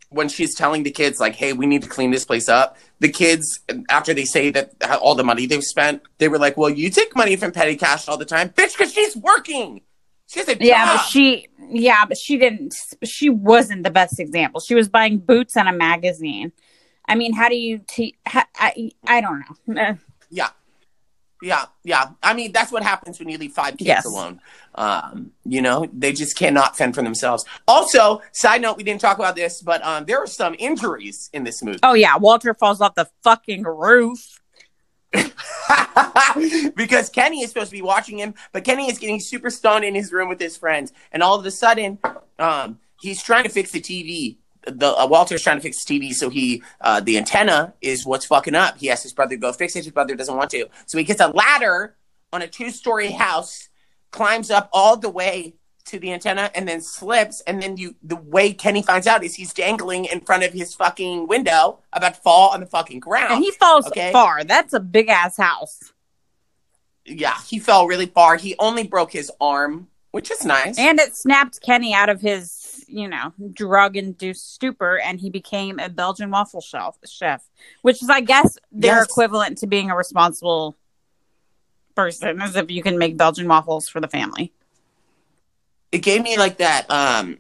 Speaker 1: when she's telling the kids like, "Hey, we need to clean this place up," the kids after they say that all the money they've spent, they were like, "Well, you take money from petty cash all the time, bitch, because she's working. She has a
Speaker 2: yeah, but she, yeah, but she didn't. She wasn't the best example. She was buying boots and a magazine. I mean, how do you? Te- ha- I I don't know.
Speaker 1: Yeah. Yeah, yeah. I mean, that's what happens when you leave five kids
Speaker 2: Yes.
Speaker 1: alone. Um, you know, they just cannot fend for themselves. Also, side note, we didn't talk about this, but um, there are some injuries in this movie
Speaker 2: Oh yeah, Walter falls off the fucking roof.
Speaker 1: because Kenny is supposed to be watching him, but Kenny is getting super stoned in his room with his friends, and all of a sudden, um, he's trying to fix the TV. The uh, Walter's trying to fix the TV, so he uh, the antenna is what's fucking up. He asks his brother to go fix it. His brother doesn't want to, so he gets a ladder on a two story house climbs up all the way to the antenna and then slips and then you the way Kenny finds out is he's dangling in front of his fucking window about to fall on the fucking ground.
Speaker 2: And he falls
Speaker 1: Okay.
Speaker 2: far. That's a big ass house.
Speaker 1: yeah, he fell really far. He only broke his arm, which is nice.
Speaker 2: And it snapped Kenny out of his, you know, drug induced stupor and he became a Belgian waffle chef, chef which is, I guess, their
Speaker 1: Yes.
Speaker 2: equivalent to being a responsible person, as if you can make Belgian waffles for the family.
Speaker 1: it gave me like that um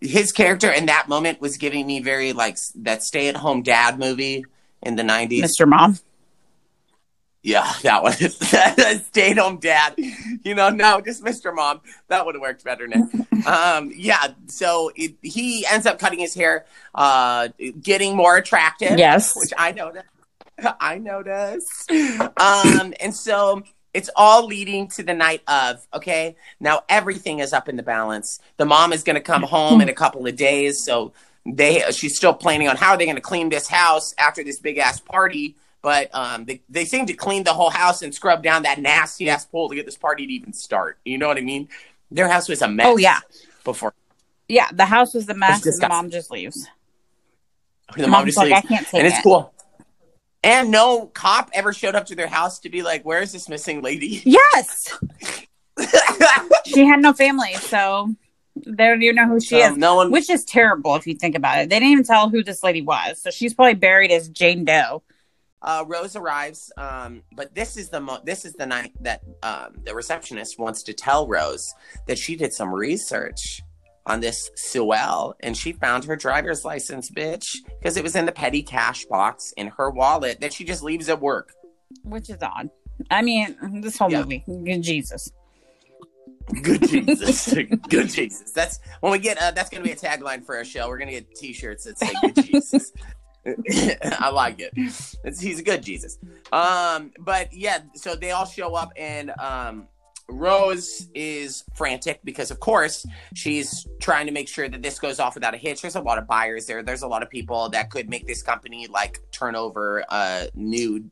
Speaker 1: his character in that moment was giving me very like that stay at home dad movie in the 90s.
Speaker 2: Mr. Mom.
Speaker 1: Yeah, that one. stay at home dad. You know, no, just Mr. Mom. That would have worked better now. um yeah, so it, he ends up cutting his hair uh getting more attractive.
Speaker 2: Yes.
Speaker 1: which I noticed. I noticed. Um, and so it's all leading to the night of. Okay, now everything is up in the balance. The mom is going to come home in a couple of days, so they she's still planning on how are they going to clean this house after this big ass party. But um, they, they seem to clean the whole house and scrub down that nasty ass pool to get this party to even start. You know what I mean? Their house was a mess.
Speaker 2: Oh, yeah.
Speaker 1: Before
Speaker 2: Yeah, the house was a mess. and The mom just leaves.
Speaker 1: the
Speaker 2: The
Speaker 1: mom just
Speaker 2: like,
Speaker 1: leaves.
Speaker 2: I can't take
Speaker 1: and it's
Speaker 2: it.
Speaker 1: cool. And no cop ever showed up to their house to be like, "Where is this missing lady?"
Speaker 2: Yes. she had no family, so they don't even know who she
Speaker 1: So
Speaker 2: is.
Speaker 1: no one.
Speaker 2: Which is terrible if you think about it. They didn't even tell who this lady was. So she's probably buried as Jane Doe.
Speaker 1: Uh, Rose arrives, um, but this is the mo- this is the night that um, the receptionist wants to tell Rose that she did some research on this Sewell, and she found her driver's license, bitch, because it was in the petty cash box in her wallet that she just leaves at work.
Speaker 2: Which is odd. I mean, this whole
Speaker 1: Yeah.
Speaker 2: movie. Good Jesus.
Speaker 1: Good Jesus, good Jesus. That's when we get. Uh, that's gonna be a tagline for our show. We're gonna get T-shirts that say "Good Jesus." I like it. It's, he's a good Jesus. Um, but yeah, so they all show up, and um, Rose is frantic because, of course, she's trying to make sure that this goes off without a hitch. There's a lot of buyers there. There's a lot of people that could make this company like turn over a new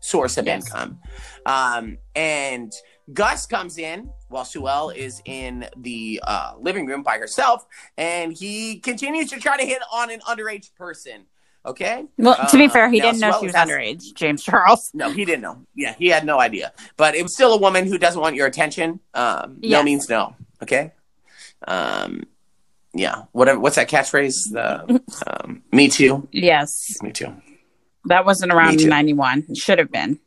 Speaker 1: source of
Speaker 2: Yes.
Speaker 1: income. Um, and Gus comes in while Sue is in the uh, living room by herself, and he continues to try to hit on an underage person. Okay.
Speaker 2: Well, to be
Speaker 1: Uh,
Speaker 2: fair, he
Speaker 1: now,
Speaker 2: didn't know she was
Speaker 1: has-
Speaker 2: underage, James Charles.
Speaker 1: No, he didn't know. Yeah, he had no idea. But it was still a woman who doesn't want your attention. Um, No means no. Okay. Um, yeah. Whatever. What's that catchphrase? The um, me too.
Speaker 2: Yes.
Speaker 1: Me too.
Speaker 2: That wasn't around in 91. Should have been.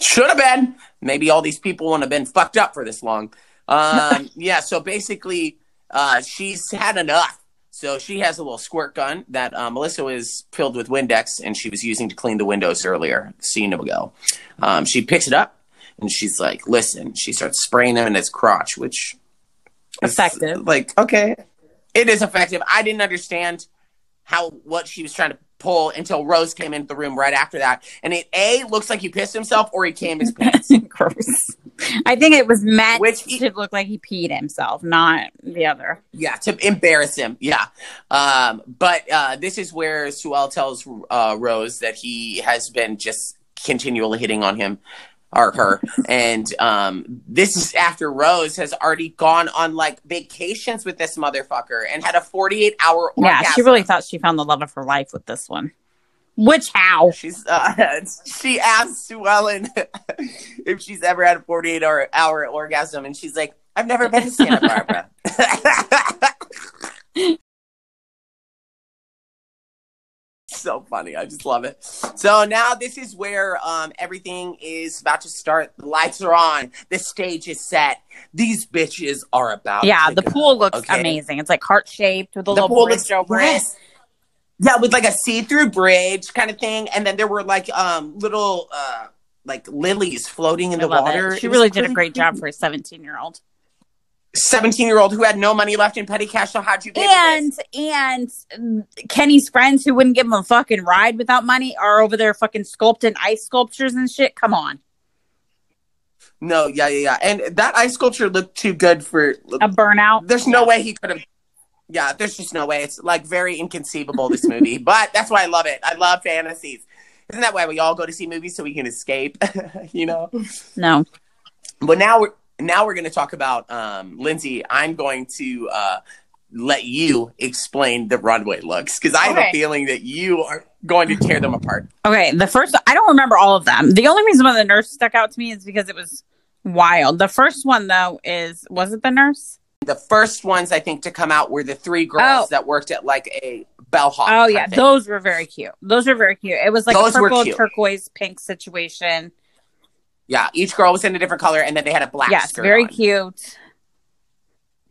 Speaker 1: Should have been. Maybe all these people wouldn't have been fucked up for this long. Um, yeah. So basically, uh, she's had enough. So she has a little squirt gun that uh, Melissa was filled with Windex and she was using to clean the windows earlier, a scene ago. Um, she picks it up and she's like, "Listen." She starts spraying him in his crotch, which is,
Speaker 2: Effective.
Speaker 1: Like, okay, it is effective. I didn't understand how what she was trying to pull until Rose came into the room right after that, and it a looks like he pissed himself or he came his pants.
Speaker 2: Gross. I think it was meant
Speaker 1: Which he-
Speaker 2: to look like he peed himself, not the other.
Speaker 1: Yeah, to embarrass him. Yeah. Um, but uh, this is where Suel tells uh, Rose that he has been just continually hitting on him or her. and um, this is after Rose has already gone on like vacations with this motherfucker and had a 48 hour
Speaker 2: Yeah,
Speaker 1: orgasm.
Speaker 2: she really thought she found the love of her life with this one. Which how?
Speaker 1: She's uh, she asked Sue Ellen if she's ever had a 48 hour, hour orgasm, and she's like, I've never been to Santa Barbara. so funny. I just love it. So now this is where um, everything is about to start. The lights are on. The stage is set. These bitches are about.
Speaker 2: Yeah, the
Speaker 1: go,
Speaker 2: pool looks
Speaker 1: okay?
Speaker 2: amazing. It's like heart shaped with a
Speaker 1: The
Speaker 2: little
Speaker 1: pool looks
Speaker 2: over
Speaker 1: yes. Yeah, with like a see-through bridge kind of thing, and then there were like um little uh like lilies floating in.
Speaker 2: I
Speaker 1: the water.
Speaker 2: it. She
Speaker 1: It
Speaker 2: really did a great job for a 17 year old.
Speaker 1: 17 year old who had no money left in petty cash. So how'd you for
Speaker 2: And and mm, Kenny's friends who wouldn't give him a fucking ride without money are over there fucking sculpting ice sculptures and shit. Come on,
Speaker 1: No, yeah, yeah, yeah. And that ice sculpture looked too good for.
Speaker 2: a burnout.
Speaker 1: There's no way he could have. Yeah, there's just no way. It's like very inconceivable this movie, but that's why I love it. I love fantasies. Isn't that why we all go to see movies so we can escape? you know.
Speaker 2: No,
Speaker 1: But now we're now we're going to talk about um, Lindsay. I'm going to uh, let you explain the runway looks because I have a feeling that you are going to tear them apart.
Speaker 2: Okay, the first I don't remember all of them. The only reason why the nurse stuck out to me is because it was wild. The first one though is was it the nurse?
Speaker 1: The first ones I think to come out were the three girls
Speaker 2: Oh.
Speaker 1: that worked at like a bellhop.
Speaker 2: Oh yeah,
Speaker 1: thing.
Speaker 2: those were very cute. Those were very cute. It was like
Speaker 1: Those
Speaker 2: a purple turquoise pink situation.
Speaker 1: yeah. Each girl was in a different color, and then they had a black
Speaker 2: yes, very
Speaker 1: on.
Speaker 2: cute.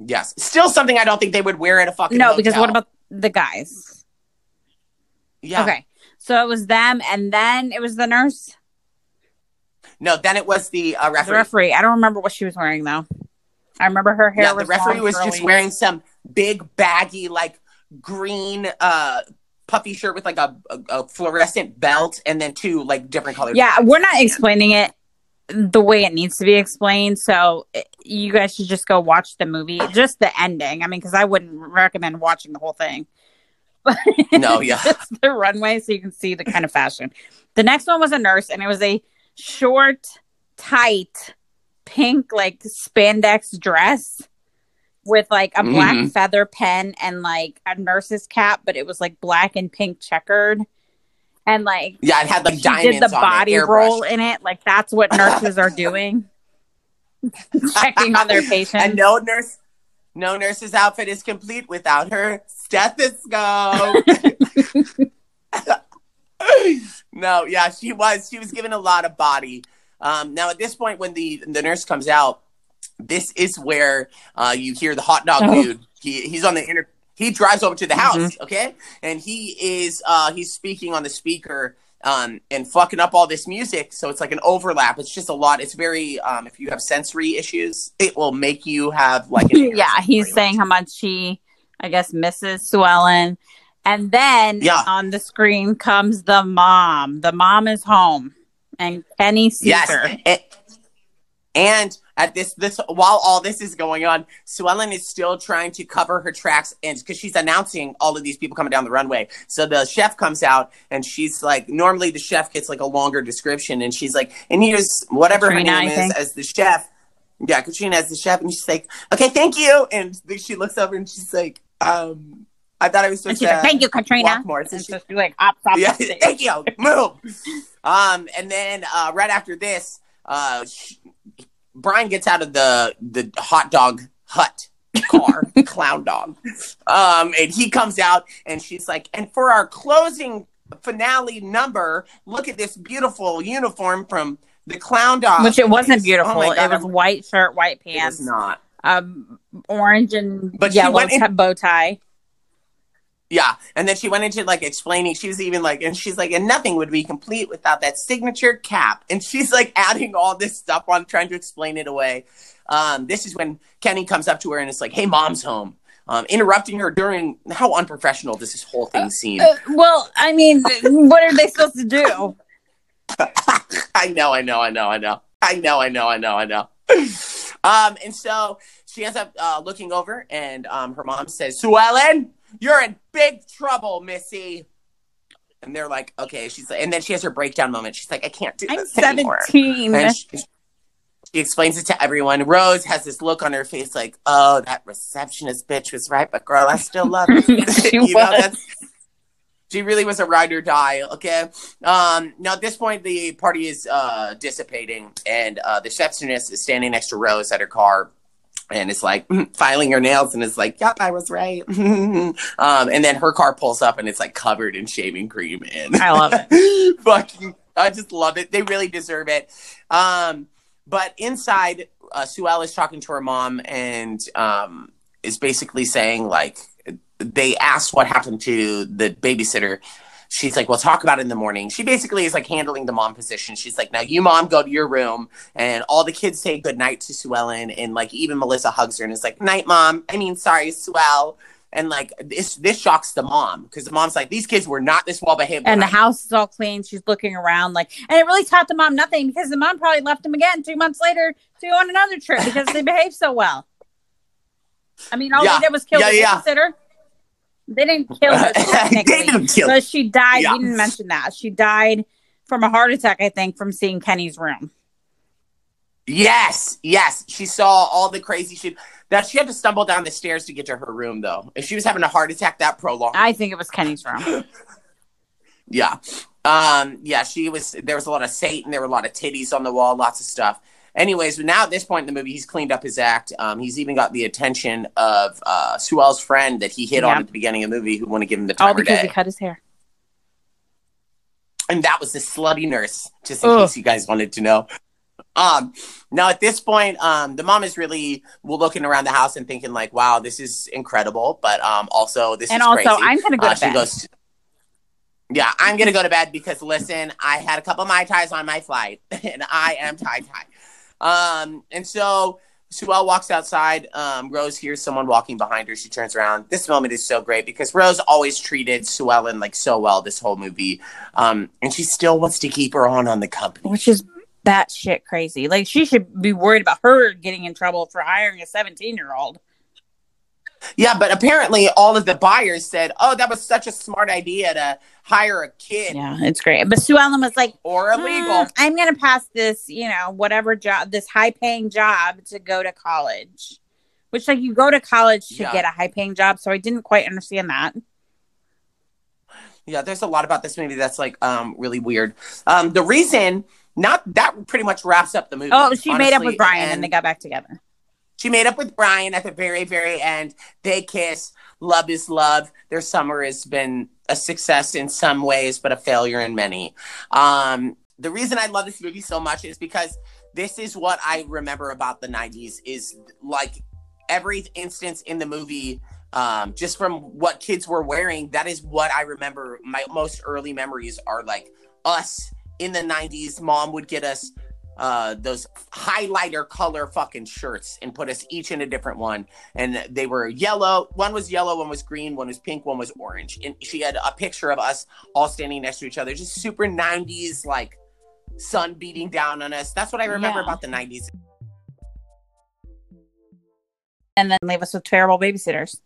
Speaker 1: Yes, still something I don't think they would wear at a fucking.
Speaker 2: No, because what about the guys?
Speaker 1: Yeah.
Speaker 2: Okay. So it was them and then it was the nurse,
Speaker 1: No, then it was the uh,
Speaker 2: the
Speaker 1: referee.
Speaker 2: referee. I don't remember what she was wearing though. I remember her hair
Speaker 1: yeah,
Speaker 2: was
Speaker 1: the referee was
Speaker 2: curly.
Speaker 1: just wearing some big baggy like green uh puffy shirt with like a, a, a fluorescent belt and then two like different colors.
Speaker 2: Yeah, we're not explaining it the way it needs to be explained. So eh, you guys should just go watch the movie, just the ending. I mean, because I wouldn't recommend watching the whole thing.
Speaker 1: No, yeah.
Speaker 2: just the runway so you can see the kind of fashion. The next one was a nurse, and it was a short, tight, pink like spandex dress with like a black
Speaker 1: Mhm.
Speaker 2: feather pen and like a nurse's cap, but it was like black and pink checkered. And like
Speaker 1: Yeah, it had like diamonds
Speaker 2: did the body
Speaker 1: it,
Speaker 2: roll in it. Like that's what nurses are doing. Checking on their patients.
Speaker 1: And no nurse, no nurse's outfit is complete without her stethoscope. no, yeah, she was. She was given a lot of body. Um, now, at this point, when the the nurse comes out, this is where uh, you hear the hot dog
Speaker 2: Oh.
Speaker 1: dude. He he's on the inter. He drives over to the house, okay, and he is uh, he's speaking on the speaker. Um, and fucking up all this music, so it's like an overlap. It's just a lot. It's very um, if you have sensory issues, it will make you have like an
Speaker 2: yeah, he's saying how much he, I guess, misses Sue Ellen. And then
Speaker 1: Yeah.
Speaker 2: on the screen comes the mom. The mom is home, and Kenny sees
Speaker 1: Yes.
Speaker 2: her.
Speaker 1: And, at this this while all this is going on, Sue Ellen is still trying to cover her tracks and because she's announcing all of these people coming down the runway. So the chef comes out and she's like normally the chef gets like a longer description and she's like, and here's whatever
Speaker 2: Katrina,
Speaker 1: her
Speaker 2: I
Speaker 1: name is
Speaker 2: think.
Speaker 1: as the chef. Yeah, Katrina as the chef, and she's like, Okay, thank you. And she looks over and she's like, um, I thought I was supposed to
Speaker 2: like, "Thank you, Katrina."
Speaker 1: walk more. So
Speaker 2: And
Speaker 1: she-
Speaker 2: like off
Speaker 1: yeah, thank you. Move. Um, and then uh, right after this, uh, sh- Brian gets out of the the hot dog hut car, clown dog, um, and he comes out, and she's like, "And for our closing finale number, look at this beautiful uniform from the clown dog."
Speaker 2: Which it wasn't
Speaker 1: place."
Speaker 2: beautiful.
Speaker 1: Oh God,
Speaker 2: it was
Speaker 1: I'm-
Speaker 2: white shirt, white
Speaker 1: it
Speaker 2: pants,
Speaker 1: was not.
Speaker 2: um, orange and
Speaker 1: But
Speaker 2: yellow
Speaker 1: went in-
Speaker 2: bow tie.
Speaker 1: Yeah, and then she went into like explaining. She was even like, and she's like, and nothing would be complete without that signature cap. And she's like adding all this stuff on, trying to explain it away. Um, this is when Kenny comes up to her and it's like, "Hey, mom's home," um, interrupting her during. How unprofessional does this whole thing seem?
Speaker 2: Uh, well, I mean, what are they supposed to do?
Speaker 1: I know, I know, I know, I know, I know, I know, I know, I know. Um, and so she ends up uh, looking over, and um, her mom says, "Sue Ellen, you're in big trouble, Missy." And they're like, "Okay." She's like, and then she has her breakdown moment. She's like, "I can't do
Speaker 2: I'm
Speaker 1: this anymore."
Speaker 2: 17.
Speaker 1: And she, she explains it to everyone. Rose has this look on her face, like, "Oh, that receptionist bitch was right, but girl, I still love her."
Speaker 2: She
Speaker 1: You
Speaker 2: was.
Speaker 1: that's- she really was a ride or die. Okay. Um, now at this point, the party is uh, dissipating, and uh, the receptionist is standing next to Rose at her car, and it's like filing her nails, and it's like, "Yep, I was right." um, and then her car pulls up, and it's like covered in shaving cream. And
Speaker 2: I love
Speaker 1: it. Fucking, I just love it. They really deserve it. Um, but inside, uh, Sue is talking to her mom, and um, is basically saying like they asked what happened to the babysitter. She's like, "We'll talk about it in the morning." She basically is like handling the mom position. She's like, "Now you, mom, go to your room," and all the kids say good night to Sue Ellen, and like even Melissa hugs her and is like, "Night, mom." I mean, sorry, Sue Ellen. And like this, this shocks the mom because the mom's like, "These kids were not this well behaved."
Speaker 2: and the house is all clean. She's looking around like, and it really taught the mom nothing because the mom probably left them again two months later to go on another trip because they behaved so well. I mean, all
Speaker 1: Yeah.
Speaker 2: they did was kill
Speaker 1: Yeah,
Speaker 2: the
Speaker 1: yeah.
Speaker 2: babysitter. They didn't kill her
Speaker 1: they
Speaker 2: technically,
Speaker 1: didn't kill.
Speaker 2: but she died.
Speaker 1: Yeah.
Speaker 2: We didn't mention that she died from a heart attack. I think from seeing Kenny's room.
Speaker 1: Yes, yes. She saw all the crazy shit. That she had to stumble down the stairs to get to her room, though. If she was having a heart attack that prolonged,
Speaker 2: I think it was Kenny's room.
Speaker 1: yeah, um, yeah. She was. There was a lot of Satan. There were a lot of titties on the wall. Lots of stuff. Anyways, but now at this point in the movie, he's cleaned up his act. Um, he's even got the attention of uh, Suel's friend that he hit on at the beginning of the movie, who want to give him the time
Speaker 2: All
Speaker 1: of
Speaker 2: because
Speaker 1: day.
Speaker 2: he cut his hair.
Speaker 1: and that was the slutty nurse, just in
Speaker 2: Ugh.
Speaker 1: case you guys wanted to know. Um, now at this point, um, the mom is really looking around the house and thinking like, "Wow, this is incredible," but um, also this
Speaker 2: And
Speaker 1: is
Speaker 2: also,
Speaker 1: crazy.
Speaker 2: I'm gonna go
Speaker 1: Uh,
Speaker 2: to bed.
Speaker 1: Goes, "Yeah, I'm gonna go to bed because listen, I had a couple of mai tais on my flight, and I am tie tie." Um, and so Suelle walks outside. Um, Rose hears someone walking behind her. She turns around. This moment is so great because Rose always treated Sue Ellen like so well this whole movie, um, and she still wants to keep her on on the company.
Speaker 2: which is that shit crazy. Like she should be worried about her getting in trouble for hiring a 17 year old.
Speaker 1: Yeah, but apparently all of the buyers said, "Oh, that was such a smart idea to hire a kid
Speaker 2: Yeah, it's great. But Sue Ellen was like,
Speaker 1: or illegal."
Speaker 2: "Mm, I'm gonna pass this, you know, whatever job, this high paying job to go to college. Which like you go to college to
Speaker 1: Yeah.
Speaker 2: get a high paying job, so I didn't quite understand that.
Speaker 1: Yeah, there's a lot about this movie that's like um really weird. Um, the reason not that pretty much wraps up the movie.
Speaker 2: Oh, she made up with Brian and, they got back together.
Speaker 1: She made up with Brian at the very, very end. They kiss. Love is love. Their summer has been a success in some ways, but a failure in many. Um, the reason I love this movie so much is because this is what I remember about the 90s is like every instance in the movie um, just from what kids were wearing that is what i remember my most early memories are like us in the 90s mom would get us uh those highlighter color fucking shirts and put us each in a different one. And they were yellow. One was yellow one was green one was pink one was orange. And she had a picture of us all standing next to each other. Just super 90s like sun beating down on us. That's what i remember
Speaker 2: Yeah.
Speaker 1: about the 90s
Speaker 2: And then leave us with terrible babysitters.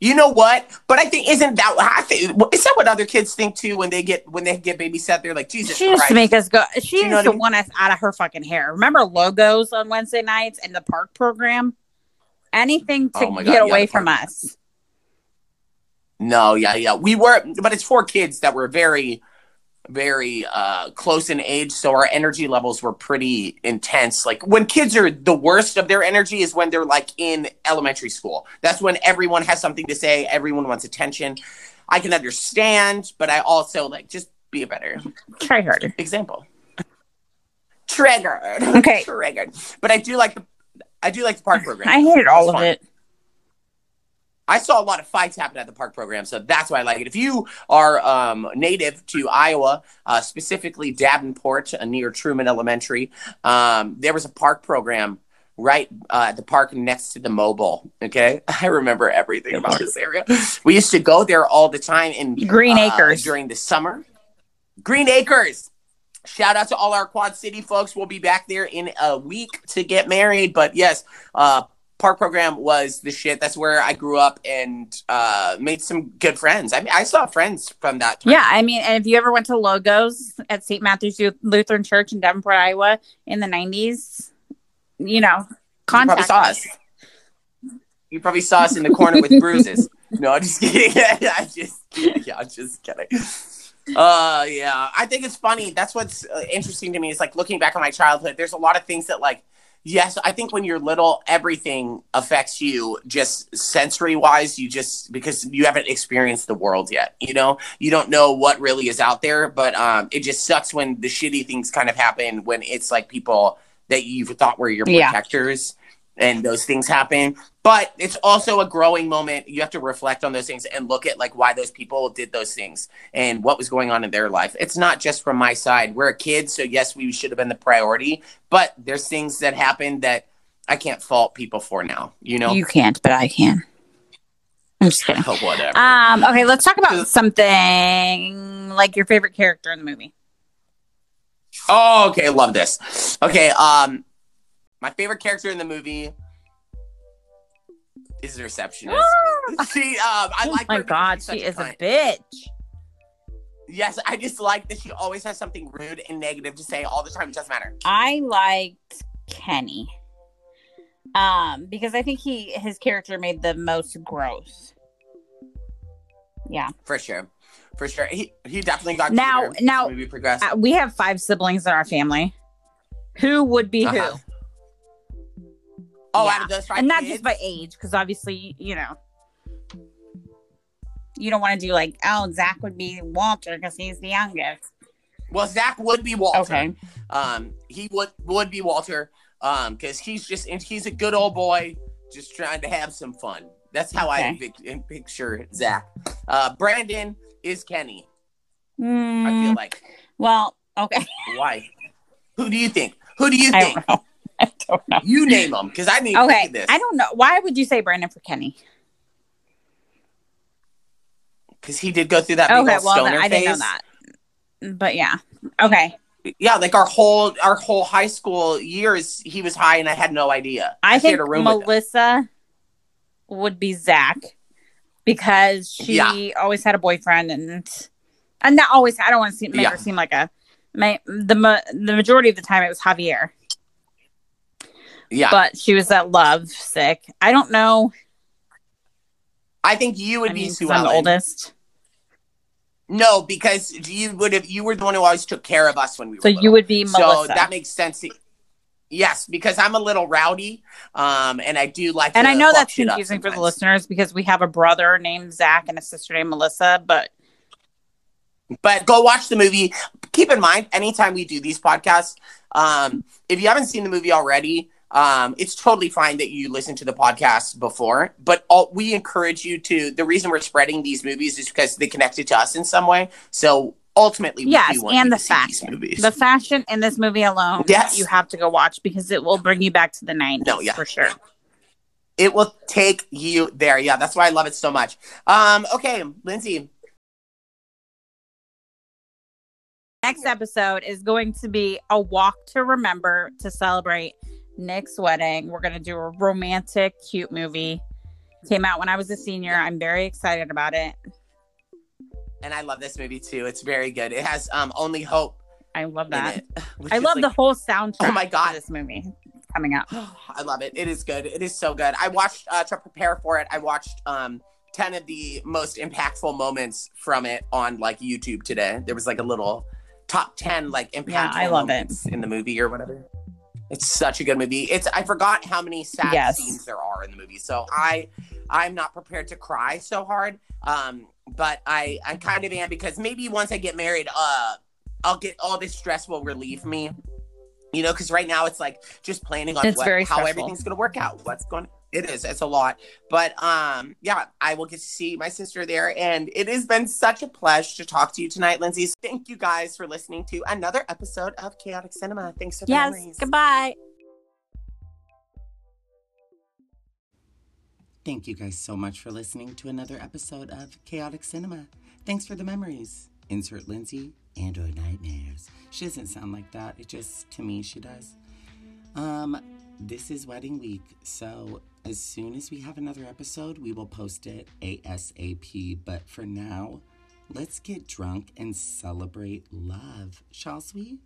Speaker 1: You know what? But I think isn't that I think is that what other kids think too when they get when they get babysat? They're like Jesus
Speaker 2: She used to make us go. She
Speaker 1: You
Speaker 2: used to
Speaker 1: I mean?
Speaker 2: want us out of her fucking hair. Remember logos on Wednesday nights and the park program? Anything to
Speaker 1: Oh God,
Speaker 2: get
Speaker 1: yeah,
Speaker 2: away from us.
Speaker 1: no, yeah, yeah. We were, but it's four kids that were very, very uh, close in age, so our energy levels were pretty intense. Like when kids are the worst of their energy is when they're like in elementary school. That's when everyone has something to say. Everyone wants attention. I can understand, but I also like just be a better
Speaker 2: Try harder.
Speaker 1: example. Triggered.
Speaker 2: Okay.
Speaker 1: Triggered. But I do like the I do like the park program.
Speaker 2: I hated all of
Speaker 1: fun.
Speaker 2: it.
Speaker 1: I saw a lot of fights happen at the park program, so that's why I like it. If you are um, native to Iowa, uh, specifically Davenport, uh, near Truman Elementary, um, there was a park program right uh, at the park next to the mobile. Okay, I remember everything about this area. We used to go there all the time in
Speaker 2: Green
Speaker 1: uh,
Speaker 2: Acres.
Speaker 1: during the summer. Green Acres. Shout out to all our Quad City folks. We'll be back there in a week to get married. But yes, uh, park program was the shit. That's where I grew up and uh, made some good friends. I mean, I saw friends from that. Time.
Speaker 2: Yeah, I mean, and if you ever went to Logos at St. Matthew's Lutheran Church in Davenport, Iowa, in the '90s, you know,
Speaker 1: you probably saw
Speaker 2: us.
Speaker 1: You probably saw us in the corner with bruises. No, I'm just kidding. I'm just. Yeah, I'm just kidding. Uh, yeah. I think it's funny. That's what's uh, interesting to me is like looking back on my childhood. There's a lot of things that like, yes, I think when you're little, everything affects you just sensory wise. You just because you haven't experienced the world yet. You know, you don't know what really is out there. But um, it just sucks when the shitty things kind of happen when it's like people that you thought were your
Speaker 2: Yeah.
Speaker 1: And those things happen. But it's also a growing moment. You have to reflect on those things and look at like why those people did those things and what was going on in their life. It's not just from my side. We're a kid so yes we should have been the priority but there's things that happened that i can't fault people for now you know?
Speaker 2: You can't, but I can. I'm just kidding.
Speaker 1: oh, whatever.
Speaker 2: Um, okay, let's talk about something like your favorite character in the movie.
Speaker 1: oh okay love this. Okay um my favorite character in the movie is the receptionist she um i
Speaker 2: oh
Speaker 1: like
Speaker 2: my
Speaker 1: her
Speaker 2: god, she is a
Speaker 1: cunt.
Speaker 2: bitch.
Speaker 1: Yes, I just like that she always has something rude and negative to say all the time. It doesn't matter.
Speaker 2: I liked Kenny. Um, because I think he his character made the most gross Yeah.
Speaker 1: For sure. For sure. He he definitely got
Speaker 2: Now- now-
Speaker 1: progressed.
Speaker 2: Uh, we have five siblings in our family. Who would be
Speaker 1: Uh-huh.
Speaker 2: who?
Speaker 1: Oh,
Speaker 2: yeah.
Speaker 1: out of those
Speaker 2: and not
Speaker 1: kids?
Speaker 2: just by age, because obviously, you know, you don't want to do like, oh, Zach would be Walter because he's the youngest.
Speaker 1: Well, Zach would be Walter.
Speaker 2: Okay.
Speaker 1: Um, he would would be Walter. Um, because he's just and he's a good old boy, just trying to have some fun. That's how I
Speaker 2: Okay.
Speaker 1: pic- picture Zach. Uh, Brandon is Kenny. I
Speaker 2: Mm,
Speaker 1: feel like.
Speaker 2: well, okay.
Speaker 1: Why? Who do you think? Who do you
Speaker 2: I
Speaker 1: think?
Speaker 2: Know. I don't know.
Speaker 1: You name them, because I need
Speaker 2: Okay.
Speaker 1: this.
Speaker 2: I don't know. Why would you say Brandon for Kenny?
Speaker 1: Because he did go through that
Speaker 2: Okay, well,
Speaker 1: stoner
Speaker 2: then I didn't know that. But yeah. Okay.
Speaker 1: Yeah, like our whole our whole high school years, he was high, and I had no idea.
Speaker 2: I think
Speaker 1: a room.
Speaker 2: Melissa would be Zach because she
Speaker 1: Yeah.
Speaker 2: always had a boyfriend and and not always. I don't want to make
Speaker 1: Yeah.
Speaker 2: her seem like a my, the the majority of the time it was Javier,
Speaker 1: Yeah,
Speaker 2: but she was that love sick. I don't know.
Speaker 1: I think you would
Speaker 2: I
Speaker 1: be
Speaker 2: mean,
Speaker 1: Sue
Speaker 2: I'm the oldest,
Speaker 1: No, because you would have. You were the one who always took care of us when we were.
Speaker 2: so
Speaker 1: little.
Speaker 2: you would be
Speaker 1: So
Speaker 2: Melissa.
Speaker 1: that makes sense. Yes, because I'm a little rowdy, um, and I do like.
Speaker 2: That.
Speaker 1: And
Speaker 2: I know that's confusing for the listeners because we have a brother named Zach and a sister named Melissa, but
Speaker 1: But go watch the movie. Keep in mind, anytime we do these podcasts, um, if you haven't seen the movie already, um, it's totally fine that you listen to the podcast before. But all, we encourage you to. The reason we're spreading these movies is because they connected to us in some way. So ultimately, we
Speaker 2: yes,
Speaker 1: want
Speaker 2: and the fashion.
Speaker 1: movies.
Speaker 2: The fashion in this movie alone,
Speaker 1: Yes.
Speaker 2: you have to go watch because it will bring you back to the 90s
Speaker 1: No, yeah.
Speaker 2: for sure.
Speaker 1: it will take you there. Yeah, that's why I love it so much. Um, okay, Lindsay.
Speaker 2: Next episode is going to be a walk to remember to celebrate Nick's wedding. We're going to do a romantic, cute movie. Came out when I was a senior. I'm very excited about it.
Speaker 1: And I love this movie too. It's very good. It has um only hope
Speaker 2: I love that.
Speaker 1: it.
Speaker 2: I love
Speaker 1: like,
Speaker 2: the whole soundtrack.
Speaker 1: Oh my God.
Speaker 2: this movie coming up.
Speaker 1: I love it. It is good. It is so good. I watched uh, to prepare for it. I watched um ten of the most impactful moments from it on like YouTube today. There was like a little top ten like impactful
Speaker 2: Yeah, I love it.
Speaker 1: in the movie or whatever. It's such a good movie. It's I forgot how many sad
Speaker 2: Yes.
Speaker 1: scenes there are in the movie. So I I'm not prepared to cry so hard. Um, but I I kind of am because maybe once I get married, uh, I'll get all this stress will relieve me. You know, because right now it's like just planning on what, how everything's gonna work out. What's going it is. It's a lot. But um, yeah, I will get to see my sister there. And it has been such a pleasure to talk to you tonight, Lindsay. Thank you guys for listening to another episode of Chaotic Cinema. Thanks for the
Speaker 2: Yes.
Speaker 1: memories.
Speaker 2: Goodbye.
Speaker 3: Thank you guys so much for listening to another episode of Chaotic Cinema. Thanks for the memories. Insert Lindsay and or nightmares. She doesn't sound like that. It just to me she does. Um, this is wedding week, so as soon as we have another episode, we will post it ASAP. But for now, let's get drunk and celebrate love, shall we?